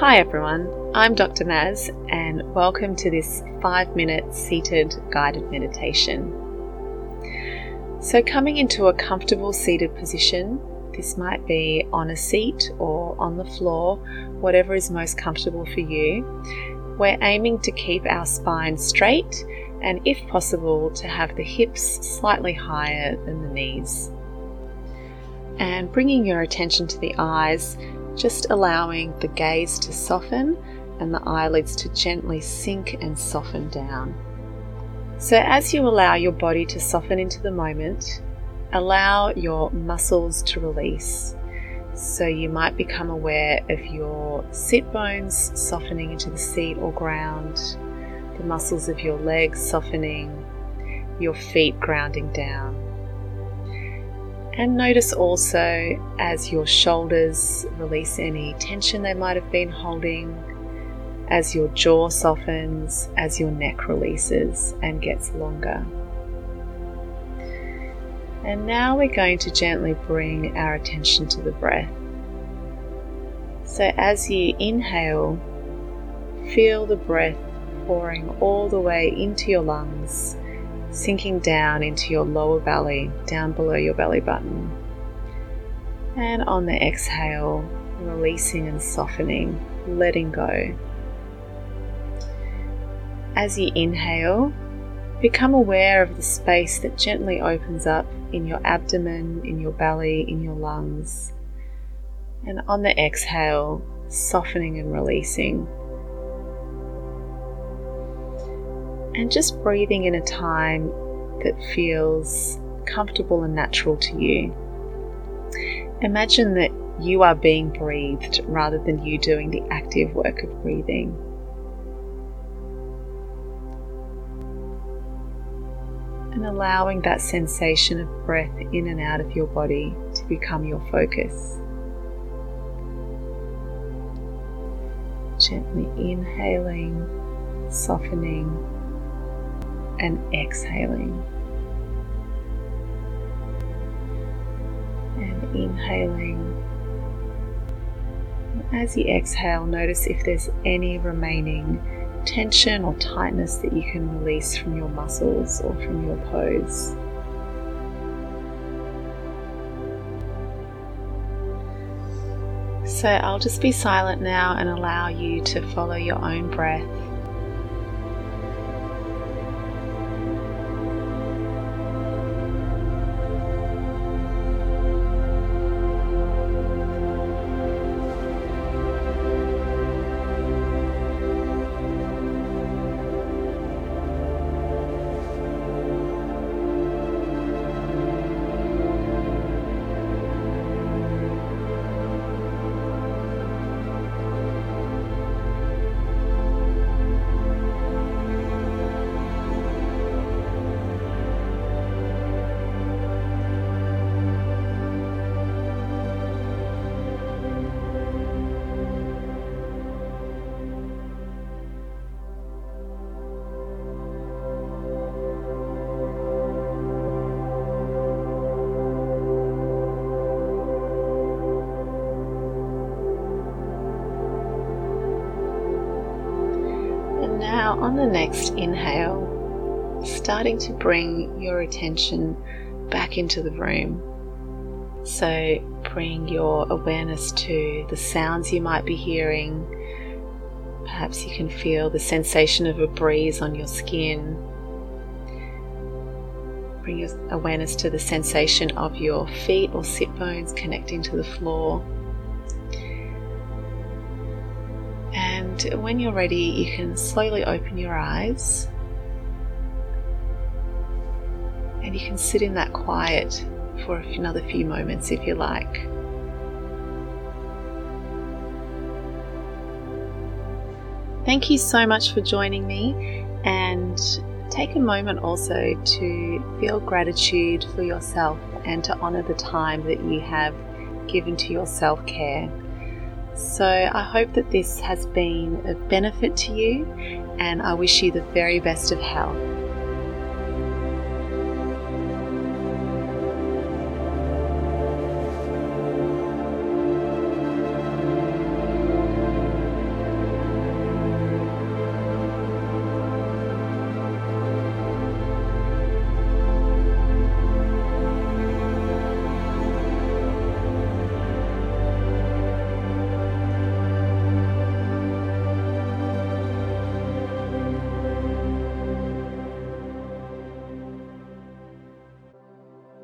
Hi everyone, I'm Dr. Maz, and welcome to this five minute seated guided meditation. So, coming into a comfortable seated position, this might be on a seat or on the floor, whatever is most comfortable for you. We're aiming to keep our spine straight and, if possible, to have the hips slightly higher than the knees. And bringing your attention to the eyes just allowing the gaze to soften and the eyelids to gently sink and soften down. So, as you allow your body to soften into the moment, allow your muscles to release. So, you might become aware of your sit bones softening into the seat or ground, the muscles of your legs softening, your feet grounding down. And notice also as your shoulders release any tension they might have been holding, as your jaw softens, as your neck releases and gets longer. And now we're going to gently bring our attention to the breath. So as you inhale, feel the breath pouring all the way into your lungs sinking down into your lower belly, down below your belly button. And on the exhale, releasing and softening, letting go. As you inhale, become aware of the space that gently opens up in your abdomen, in your belly, in your lungs. And on the exhale, softening and releasing. And just breathing in a time that feels comfortable and natural to you. Imagine that you are being breathed rather than you doing the active work of breathing. And allowing that sensation of breath in and out of your body to become your focus. Gently inhaling, softening, and exhaling. And inhaling. As you exhale, notice if there's any remaining tension or tightness that you can release from your muscles or from your pose. So I'll just be silent now and allow you to follow your own breath Now, on the next inhale, starting to bring your attention back into the room. So, bring your awareness to the sounds you might be hearing. Perhaps you can feel the sensation of a breeze on your skin. Bring your awareness to the sensation of your feet or sit bones connecting to the floor. And when you're ready, you can slowly open your eyes and you can sit in that quiet for another few moments if you like. Thank you so much for joining me and take a moment also to feel gratitude for yourself and to honor the time that you have given to your self care. So I hope that this has been of benefit to you, and I wish you the very best of health.